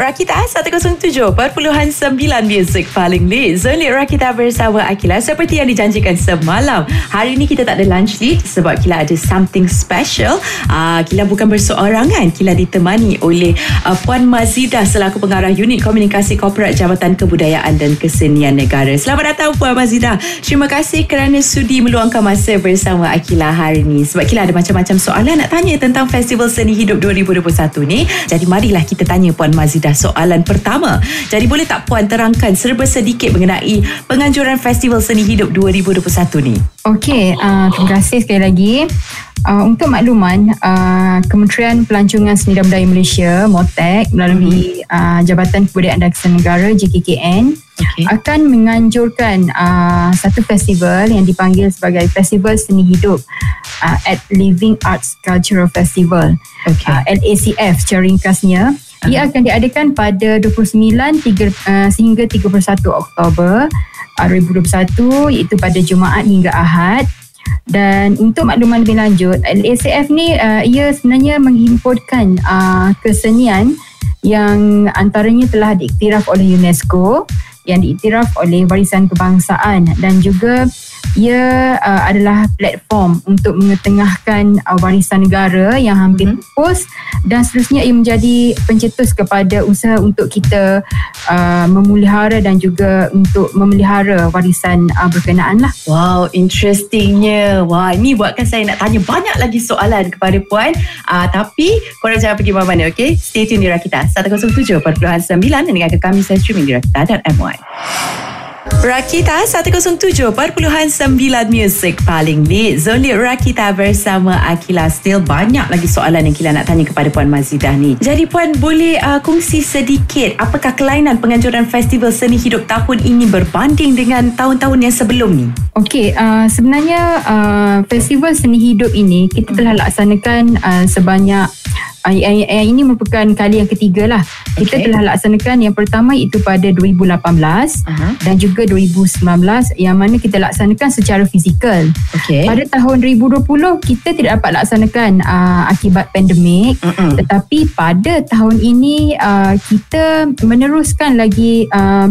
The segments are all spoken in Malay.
Rakita 107.9 Music paling lit Zonlit Rakita bersama Akila. Seperti yang dijanjikan semalam Hari ni kita tak ada lunch lead Sebab Kila ada something special. Uh, Kila bukan berseorangan. Kila ditemani oleh uh, Puan Mazidah Selaku pengarah unit komunikasi korporat Jabatan Kebudayaan dan Kesenian Negara. Selamat datang Puan Mazidah. Terima kasih kerana sudi meluangkan masa bersama Akila hari ni Sebab Kila ada macam-macam soalan nak tanya Tentang Festival Seni Hidup 2021 ni. Jadi marilah kita tanya Puan Mazidah soalan pertama. Jadi boleh tak Puan terangkan serba sedikit mengenai penganjuran Festival Seni Hidup 2021 ni? Okey, uh, terima kasih sekali lagi. Uh, untuk makluman, uh, Kementerian Pelancongan Seni dan Budaya Malaysia, MOTEC, melalui mm-hmm. uh, Jabatan Kebudayaan dan Kesenian Negara, JKKN, okay. akan menganjurkan uh, satu festival yang dipanggil sebagai Festival Seni Hidup uh, at Living Arts Cultural Festival, okay. uh, LACF secara ringkasnya. Ia akan diadakan pada 29 3, uh, sehingga 31 Oktober uh, 2021 iaitu pada Jumaat hingga Ahad. Dan untuk makluman lebih lanjut, LACF ni uh, ia sebenarnya menghimpunkan uh, kesenian yang antaranya telah diiktiraf oleh UNESCO yang diiktiraf oleh warisan kebangsaan dan juga ia uh, adalah platform untuk mengetengahkan uh, warisan negara yang hampir mm-hmm. pupus dan seterusnya ia menjadi pencetus kepada usaha untuk kita uh, memelihara dan juga untuk memelihara warisan uh, berkenaan lah. Wow, interestingnya. Wah, ini buatkan saya nak tanya banyak lagi soalan kepada Puan. Uh, tapi korang jangan pergi mana-mana, okay? Stay tune di Rakita 107.9 dan kami saya streaming di rakita.my. Rakita 107.9 Music paling lit Zonlit Rakita bersama Akila. Still banyak lagi soalan yang Akila nak tanya kepada Puan Mazidah ni. Jadi Puan boleh uh, kongsi sedikit Apakah kelainan penganjuran Festival Seni Hidup tahun ini Berbanding dengan tahun-tahun yang sebelum ni? Okey, uh, sebenarnya uh, Festival Seni Hidup ini Kita telah laksanakan uh, sebanyak yang, yang ini merupakan kali yang ketiga lah. Okay. Kita telah laksanakan yang pertama itu pada 2018 uh-huh. dan juga 2019 yang mana kita laksanakan secara fizikal. Okay. Pada tahun 2020 kita tidak dapat laksanakan uh, akibat pandemik uh-uh. tetapi pada tahun ini uh, kita meneruskan lagi uh,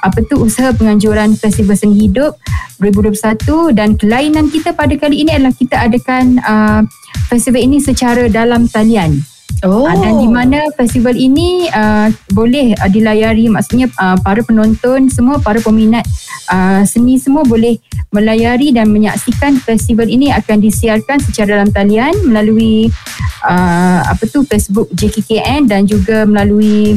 apa tu usaha penganjuran Festival Seni Hidup 2021 dan kelainan kita pada kali ini adalah kita adakan uh, festival ini secara dalam talian. Oh. Uh, dan di mana festival ini uh, boleh uh, dilayari maksudnya uh, para penonton semua para peminat uh, seni semua boleh melayari dan menyaksikan festival ini akan disiarkan secara dalam talian melalui uh, apa tu Facebook JKKN dan juga melalui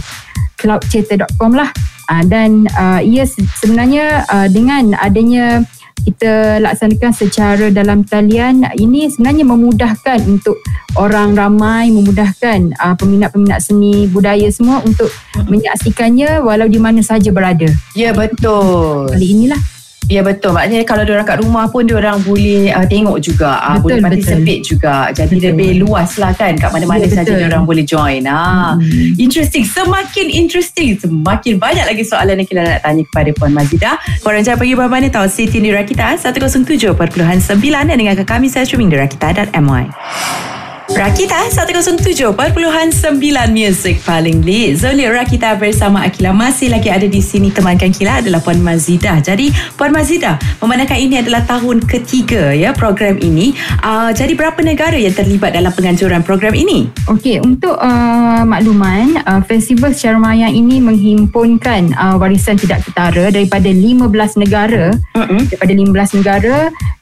cloudchatter.com lah uh, dan uh, ia sebenarnya uh, dengan adanya kita laksanakan secara dalam talian ini sebenarnya memudahkan untuk orang ramai memudahkan uh, peminat-peminat seni budaya semua untuk hmm. menyaksikannya walau di mana saja berada. Ya betul. Kali inilah Ya betul. Maknanya kalau orang kat rumah pun orang boleh uh, tengok juga. Uh, betul, boleh participate betul. juga. Jadi betul. lebih luas lah kan. Kat mana-mana ya, saja orang boleh join. Ha. Hmm. Interesting. Semakin interesting. Semakin banyak lagi soalan yang kita nak tanya kepada Puan Mazidah. Korang jangan pergi mana-mana tahu. Stay tune di Rakita 107.9 dan dengarkan kami saya streaming di rakita.my. Rakita 107.9 Music paling lit. Zolit Rakita bersama Akila Masih lagi ada di sini. Temankan Kila adalah Puan Mazidah Jadi Puan Mazidah Memandangkan ini adalah tahun ketiga ya Program ini. Uh, Jadi berapa negara yang terlibat Dalam penganjuran program ini? Okey Untuk uh, makluman uh, Festival secara maya ini Menghimpunkan uh, Warisan tidak ketara Daripada 15 negara. Uh-uh. Daripada 15 negara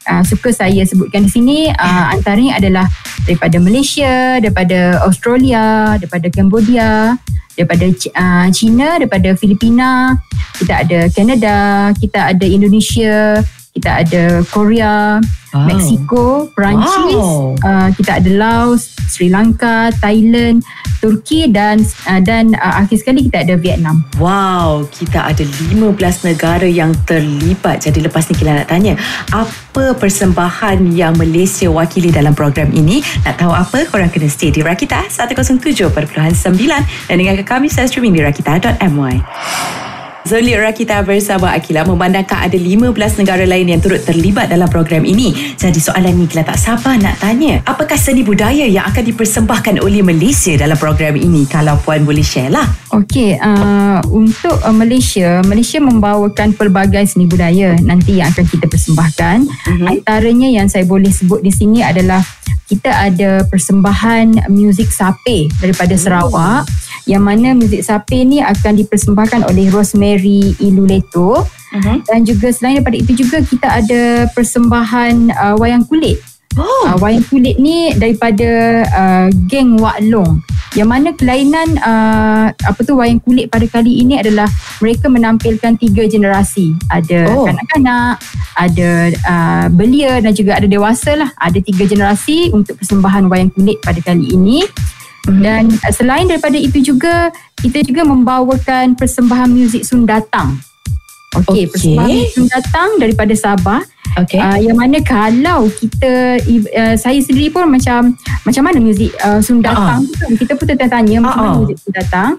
uh, Suka saya sebutkan di sini uh, Antaranya adalah Daripada Malaysia daripada Australia, daripada Cambodia, daripada uh, China, daripada Filipina, kita ada Canada, kita ada Indonesia, kita ada Korea, wow. Mexico, Perancis, wow. uh, kita ada Laos, Sri Lanka, Thailand, Turki dan uh, dan uh, akhir sekali kita ada Vietnam. Wow, kita ada 15 negara yang terlibat. Jadi lepas ni kita nak tanya, apa persembahan yang Malaysia wakili dalam program ini? Nak tahu apa? Korang kena stay di Rakita 107.9 dan dengarkan kami saya streaming di rakita.my. Zolit Rakita bersama Akila memandangkan ada 15 negara lain yang turut terlibat dalam program ini. Jadi soalan ni Akila tak sabar nak tanya. Apakah seni budaya yang akan dipersembahkan oleh Malaysia dalam program ini? Kalau Puan boleh share lah. Okey, uh, untuk uh, Malaysia, Malaysia membawakan pelbagai seni budaya nanti yang akan kita persembahkan. Mm-hmm. Antaranya yang saya boleh sebut di sini adalah kita ada persembahan muzik sape daripada Sarawak yang mana muzik sape ni akan dipersembahkan oleh Rosemary Iluleto uh-huh. dan juga selain daripada itu juga kita ada persembahan uh, wayang kulit Oh. Uh, wayang kulit ni daripada uh, geng Wak Long yang mana kelainan uh, apa tu wayang kulit pada kali ini adalah mereka menampilkan tiga generasi ada oh. kanak-kanak ada uh, belia dan juga ada dewasa lah ada tiga generasi untuk persembahan wayang kulit pada kali ini mm-hmm. dan uh, selain daripada itu juga kita juga membawakan persembahan muzik Sundatang Okey, okay. persembahan Sundatang daripada Sabah Okay. Uh, yang mana kalau kita uh, saya sendiri pun macam macam mana muzik uh, Sundatang uh-huh. kita pun tertanya uh-huh. macam mana muzik Sundatang.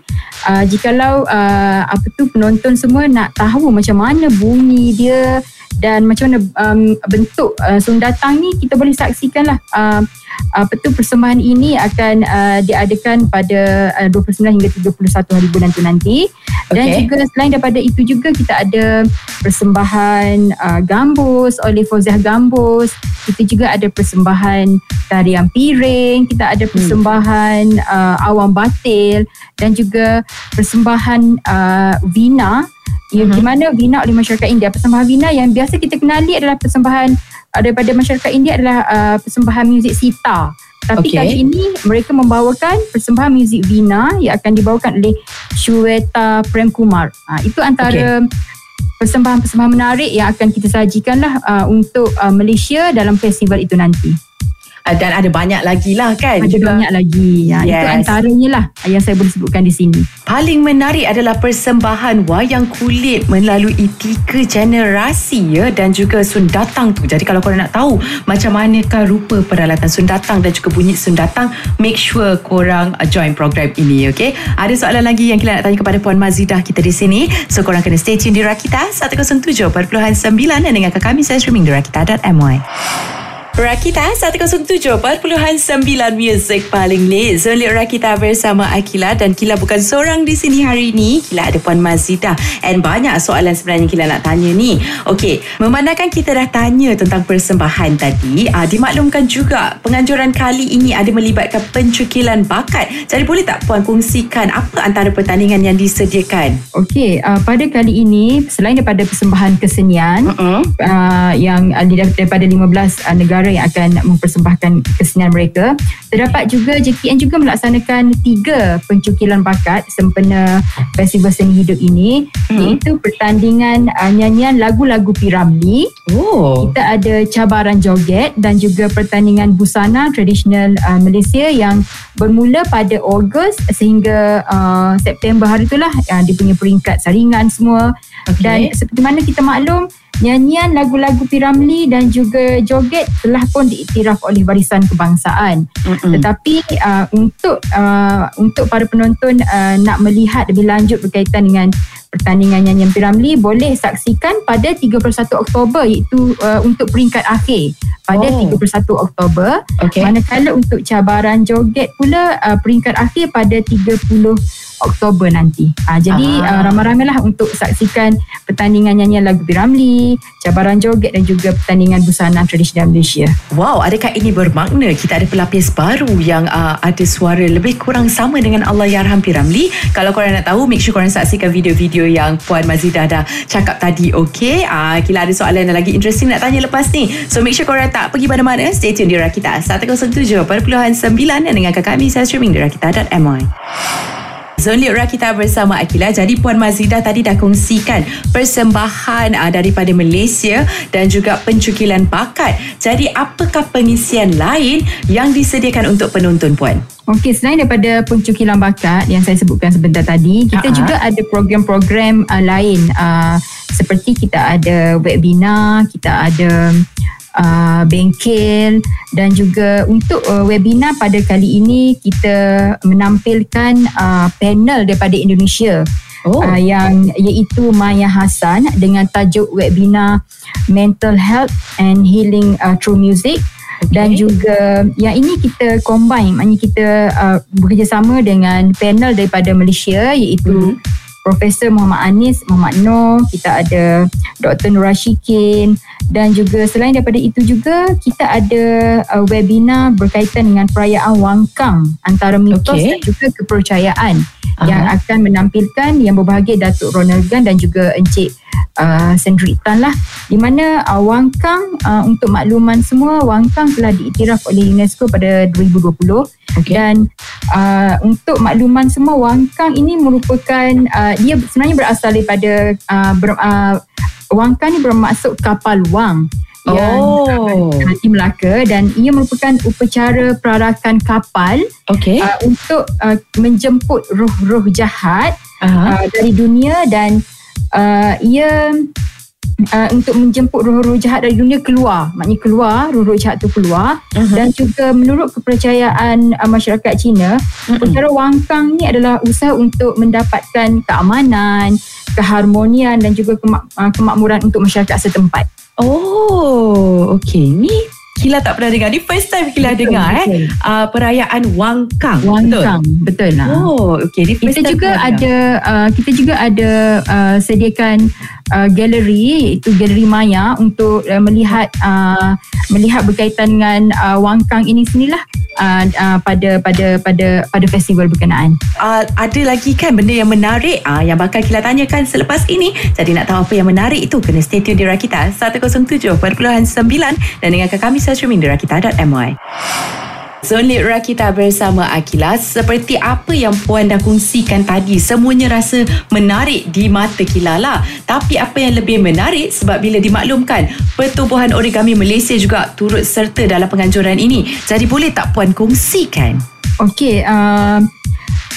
Uh, jikalau uh, apa tu penonton semua nak tahu macam mana bunyi dia dan macam mana um, bentuk uh, Sundatang ni kita boleh saksikanlah uh, apa tu persembahan ini akan uh, diadakan pada uh, 29 hingga 31 hari bulan tu nanti dan okay. juga selain daripada itu juga kita ada persembahan uh, gambus oleh Fauziah Gambus kita juga ada persembahan tarian piring kita ada hmm. persembahan hmm. uh, awam batil dan juga persembahan uh, vina yang uh-huh. di mana Vina oleh masyarakat India persembahan Vina yang biasa kita kenali adalah persembahan uh, daripada masyarakat India adalah uh, persembahan muzik sitar tapi okay. kali ini mereka membawakan persembahan muzik Vina yang akan dibawakan oleh Shweta Prem Kumar uh, itu antara okay. Persembahan-persembahan menarik yang akan kita sajikan lah uh, untuk uh, Malaysia dalam festival itu nanti uh, dan ada banyak lagi lah kan? Ada juga. banyak lagi. Ya, yes. itu antaranya lah yang saya boleh sebutkan di sini. Paling menarik adalah persembahan wayang kulit melalui tiga generasi ya dan juga sundatang tu. Jadi kalau korang nak tahu macam manakah rupa peralatan sundatang dan juga bunyi sundatang make sure korang uh, join program ini okay ada soalan lagi yang kita nak tanya kepada Puan Mazidah kita di sini. So korang kena stay tune di Rakita 107.9 dan dengarkan kami saya streaming di rakita.my Rakita 107.9 Music paling lit. Zolit Rakita bersama Akila Dan Kila bukan seorang di sini hari ini. Kila ada Puan Mazida And banyak soalan sebenarnya Kila nak tanya ni. Okay Memandangkan kita dah tanya tentang persembahan tadi uh, Dimaklumkan juga Penganjuran kali ini ada melibatkan pencukilan bakat. Jadi boleh tak Puan kongsikan Apa antara pertandingan yang disediakan? Okay uh, Pada kali ini Selain daripada persembahan kesenian uh-uh. uh, Yang uh, daripada 15 uh, negara negara yang akan mempersembahkan kesenian mereka. Terdapat juga JKN juga melaksanakan tiga pencukilan bakat sempena Festival Seni Hidup ini hmm. iaitu pertandingan uh, nyanyian lagu-lagu Piramli. Oh. Kita ada cabaran joget dan juga pertandingan busana tradisional uh, Malaysia yang bermula pada Ogos sehingga uh, September hari itulah uh, dia punya peringkat saringan semua. Okay. Dan seperti mana kita maklum Nyanyian lagu-lagu Piramli dan juga joget telah pun diiktiraf oleh warisan kebangsaan. Mm-mm. Tetapi uh, untuk uh, untuk para penonton uh, nak melihat lebih lanjut berkaitan dengan pertandingan nyanyian Piramli boleh saksikan pada 31 Oktober iaitu uh, untuk peringkat akhir pada oh. 31 Oktober. Okay. Manakala untuk cabaran joget pula uh, peringkat akhir pada 30 Oktober nanti. Ha, jadi uh, ramai-ramailah untuk saksikan pertandingan nyanyian lagu Piramli, cabaran joget dan juga pertandingan busana tradisional Malaysia. Wow, adakah ini bermakna kita ada pelapis baru yang uh, ada suara lebih kurang sama dengan Allah Yarham Piramli? Kalau korang nak tahu, make sure korang saksikan video-video yang Puan Mazidah dah cakap tadi, okay? Uh, kila ada soalan yang lagi interesting nak tanya lepas ni. So make sure korang tak pergi mana-mana, stay tune di Rakita 107.9 dan dengarkan kami saya streaming di rakita.my. Zonlit Rakita bersama Akila. Jadi Puan Mazidah tadi dah kongsikan persembahan uh, daripada Malaysia dan juga pencukilan bakat. Jadi apakah pengisian lain yang disediakan untuk penonton Puan? Okey, selain daripada pencukilan bakat yang saya sebutkan sebentar tadi, kita uh-huh. juga ada program-program uh, lain uh, seperti kita ada webinar, kita ada uh, bengkel dan juga untuk uh, webinar pada kali ini kita menampilkan uh, panel daripada Indonesia oh. uh, yang iaitu Maya Hassan dengan tajuk webinar Mental Health and Healing uh, Through Music okay. dan juga yang ini kita combine maknanya kita uh, bekerjasama dengan panel daripada Malaysia iaitu mm-hmm. Profesor Muhammad Anis, Muhammad Noor, kita ada Dr. Nur Rashikin dan juga selain daripada itu juga kita ada uh, webinar berkaitan dengan perayaan Wang Kang antara mitos okay. dan juga kepercayaan uh-huh. yang akan menampilkan yang berbahagia Datuk Ronald Gan dan juga Encik uh, Sendrik Tan lah di mana uh, Wang Kang uh, untuk makluman semua Wang Kang telah diiktiraf oleh UNESCO pada 2020 Okay. Dan uh, untuk makluman semua Wang Kang ini merupakan uh, dia sebenarnya berasal daripada uh, ber, uh, Wang Kang ni bermaksud kapal Wang yang oh. Hati Melaka dan ia merupakan upacara perarakan kapal okay. uh, untuk uh, menjemput roh-roh jahat uh-huh. uh, dari dunia dan uh, ia uh, untuk menjemput roh-roh jahat dari dunia keluar maknanya keluar roh-roh jahat tu keluar uh-huh. dan juga menurut kepercayaan uh, masyarakat Cina uh-huh. perkara wangkang ni adalah usaha untuk mendapatkan keamanan keharmonian dan juga kemak- uh, kemakmuran untuk masyarakat setempat oh okey ni Kila tak pernah dengar. Ni first time Kila betul, dengar betul. eh. Uh, perayaan Wang Kang. Wang betul? Kang. Betul lah. Oh, okay. Ni first kita juga ada uh, kita juga ada uh, sediakan uh, galeri itu galeri Maya untuk uh, melihat uh, melihat berkaitan dengan uh, Wang Kang ini sinilah uh, uh, pada pada pada pada festival berkenaan. Uh, ada lagi kan benda yang menarik uh, yang bakal Kila tanyakan selepas ini. Jadi nak tahu apa yang menarik itu kena stay tune di Rakita 107.9 dan dengarkan kami streaming di rakita.my. Zonlit Rakita bersama Akila Seperti apa yang Puan dah kongsikan tadi Semuanya rasa menarik di mata Kila lah Tapi apa yang lebih menarik Sebab bila dimaklumkan Pertubuhan Origami Malaysia juga turut serta dalam penganjuran ini Jadi boleh tak Puan kongsikan? Okey, uh,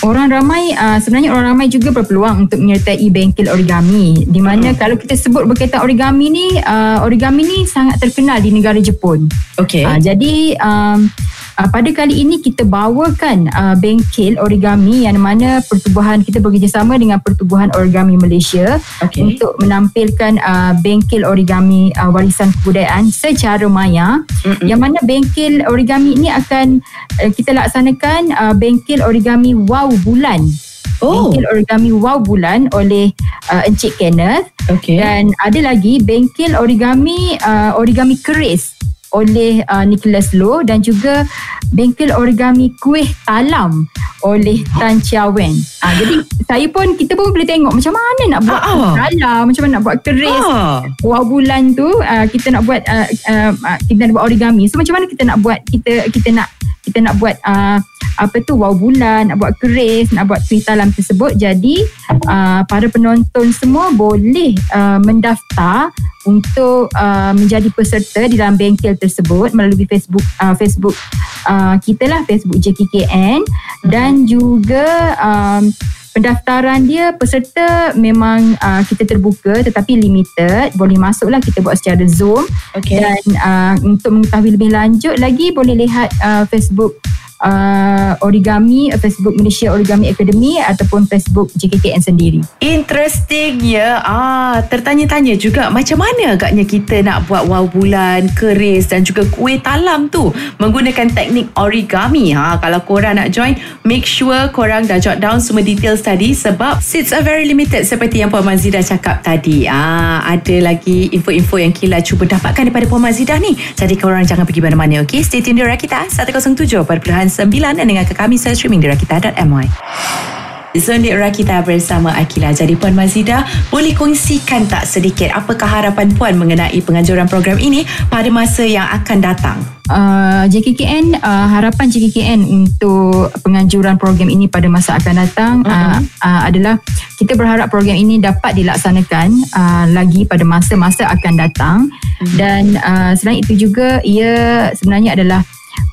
orang ramai uh, sebenarnya orang ramai juga berpeluang untuk menyertai bengkel origami di mana hmm. kalau kita sebut berkaitan origami ni uh, origami ni sangat terkenal di negara Jepun. Okey. Uh, jadi um, uh, pada kali ini kita bawakan uh, bengkel origami yang mana pertubuhan kita bekerjasama dengan pertubuhan origami Malaysia okay. untuk menampilkan uh, bengkel origami uh, warisan kebudayaan secara maya Mm-mm. yang mana bengkel origami ini akan uh, kita laksanakan uh, bengkel origami wow bulan Oh. Bengkel origami wow bulan oleh uh, Encik Kenneth okay. dan ada lagi bengkel origami uh, origami keris oleh uh, Nicholas Low dan juga bengkel origami kuih talam oleh Tan Chia Wen. Uh, jadi saya pun kita pun boleh tengok macam mana nak buat uh, uh. talam, macam mana nak buat keris. Uh. Wah bulan tu uh, kita nak buat uh, uh, kita nak buat origami. So macam mana kita nak buat kita kita nak kita nak buat uh, apa tu wow bulan nak buat keris nak buat kuih talam tersebut jadi uh, para penonton semua boleh uh, mendaftar untuk uh, menjadi peserta di dalam bengkel tersebut melalui Facebook uh, Facebook uh, kita lah Facebook JKKN hmm. dan juga um, pendaftaran dia peserta memang uh, kita terbuka tetapi limited boleh masuklah kita buat secara Zoom okay. dan uh, untuk mengetahui lebih lanjut lagi boleh lihat uh, Facebook uh, Origami uh, Facebook Malaysia Origami Academy ataupun Facebook JKKN sendiri. Interesting ya. Ah, tertanya-tanya juga macam mana agaknya kita nak buat wow bulan, keris dan juga kuih talam tu menggunakan teknik origami. Ha, kalau korang nak join, make sure korang dah jot down semua details tadi sebab seats are very limited seperti yang Puan Mazidah cakap tadi. Ah, ada lagi info-info yang Kila cuba dapatkan daripada Puan Mazidah ni. Jadi korang jangan pergi mana-mana, okay? Stay tune di Rakita 107.9 9 dan dengarkan kami secara streaming di rakita.my. Zondik Rakita bersama Akila. Jadi Puan Mazida, boleh kongsikan tak sedikit apakah harapan Puan mengenai penganjuran program ini pada masa yang akan datang? Uh, JKKN, uh, harapan JKKN untuk penganjuran program ini pada masa akan datang uh-huh. uh, uh, adalah kita berharap program ini dapat dilaksanakan uh, lagi pada masa-masa akan datang uh-huh. dan uh, selain itu juga ia sebenarnya adalah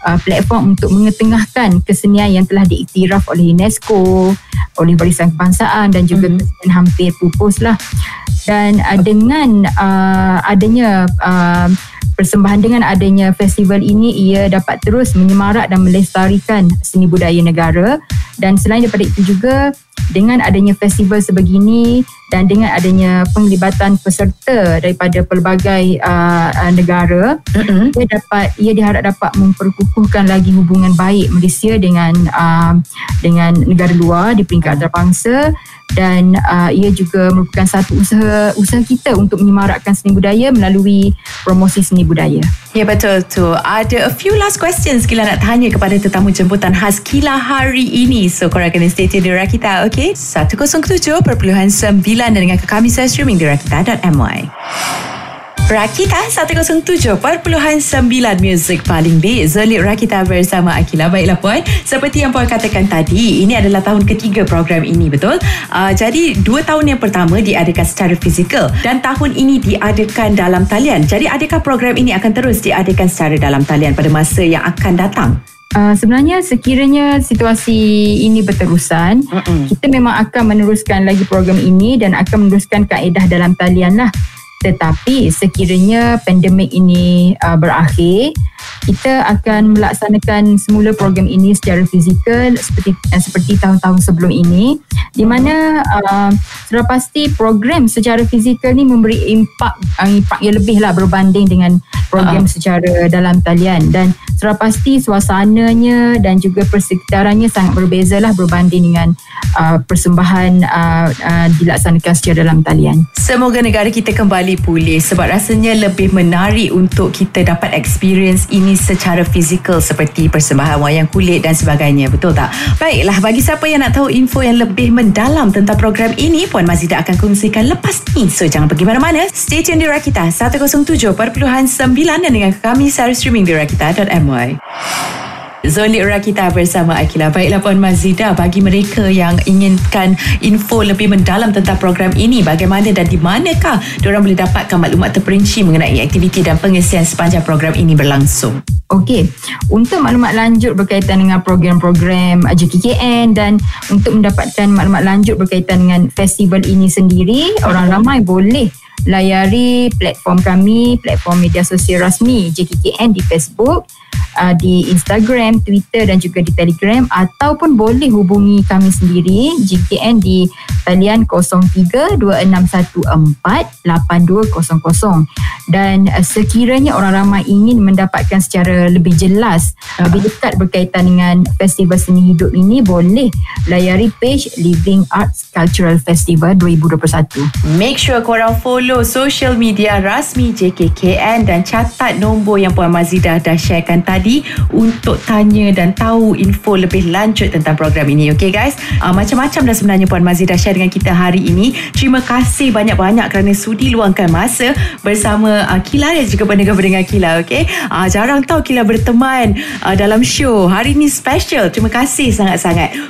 uh, platform untuk mengetengahkan kesenian yang telah diiktiraf oleh UNESCO, oleh Barisan Kebangsaan dan juga mm-hmm. hampir pupus lah. Dan uh, dengan uh, adanya uh, persembahan dengan adanya festival ini ia dapat terus menyemarak dan melestarikan seni budaya negara dan selain daripada itu juga dengan adanya festival sebegini dan dengan adanya penglibatan peserta daripada pelbagai uh, uh, negara mm-hmm. ia dapat ia diharap dapat memperkukuhkan lagi hubungan baik Malaysia dengan uh, dengan negara luar di peringkat antarabangsa dan uh, ia juga merupakan satu usaha usaha kita untuk menyemarakkan seni budaya melalui promosi seni budaya. Ya betul tu. Ada a few last questions Kila nak tanya kepada tetamu jemputan khas Kila hari ini. So korang kena stay tune di Rakita, okay? 107.9 dan dengan kami saya streaming di rakita.my. Rakita 107.9 Music paling big Zolit Rakita bersama Akila Baiklah Puan Seperti yang Puan katakan tadi Ini adalah tahun ketiga program ini Betul? Uh, jadi dua tahun yang pertama Diadakan secara fizikal Dan tahun ini diadakan dalam talian Jadi adakah program ini akan terus Diadakan secara dalam talian Pada masa yang akan datang? Uh, sebenarnya sekiranya situasi ini berterusan, Mm-mm. kita memang akan meneruskan lagi program ini dan akan meneruskan kaedah dalam talian lah. Tetapi sekiranya pandemik ini uh, berakhir, kita akan melaksanakan semula program ini secara fizikal seperti uh, seperti tahun-tahun sebelum ini di mana uh, sudah pasti program secara fizikal ni memberi impak uh, impak yang lebih lah berbanding dengan program uh-huh. secara dalam talian dan sudah pasti suasananya dan juga persekitarannya sangat berbeza lah berbanding dengan uh, persembahan uh, uh, dilaksanakan secara dalam talian. Semoga negara kita kembali pulih sebab rasanya lebih menarik untuk kita dapat experience ini secara fizikal seperti persembahan wayang kulit dan sebagainya. Betul tak? Baiklah, bagi siapa yang nak tahu info yang lebih mendalam tentang program ini, Puan Mazidah akan kongsikan lepas ni. So, jangan pergi mana-mana. Stay tune di Rakita 107.9 dan dengan kami secara streaming di rakita.my. Zolik Rakita bersama Akila. Baiklah Puan Mazida, bagi mereka yang inginkan info lebih mendalam tentang program ini, bagaimana dan di manakah diorang boleh dapatkan maklumat terperinci mengenai aktiviti dan pengisian sepanjang program ini berlangsung? Okey, untuk maklumat lanjut berkaitan dengan program-program JKKN dan untuk mendapatkan maklumat lanjut berkaitan dengan festival ini sendiri, orang ramai boleh layari platform kami, platform media sosial rasmi JKKN di Facebook uh, di Instagram, Twitter dan juga di Telegram ataupun boleh hubungi kami sendiri JKN di talian 0326148200 dan uh, sekiranya orang ramai ingin mendapatkan secara lebih jelas uh, lebih dekat berkaitan dengan festival seni hidup ini boleh layari page Living Arts Cultural Festival 2021 make sure korang follow social media rasmi JKKN dan catat nombor yang Puan Mazidah dah sharekan tadi untuk tanya dan tahu info lebih lanjut tentang program ini. Okay guys, uh, macam-macam dah sebenarnya Puan Mazidah share dengan kita hari ini. Terima kasih banyak-banyak kerana sudi luangkan masa bersama uh, Kila dan juga pendengar-pendengar Kila. Okay, uh, jarang tahu Kila berteman uh, dalam show. Hari ini special. Terima kasih sangat-sangat.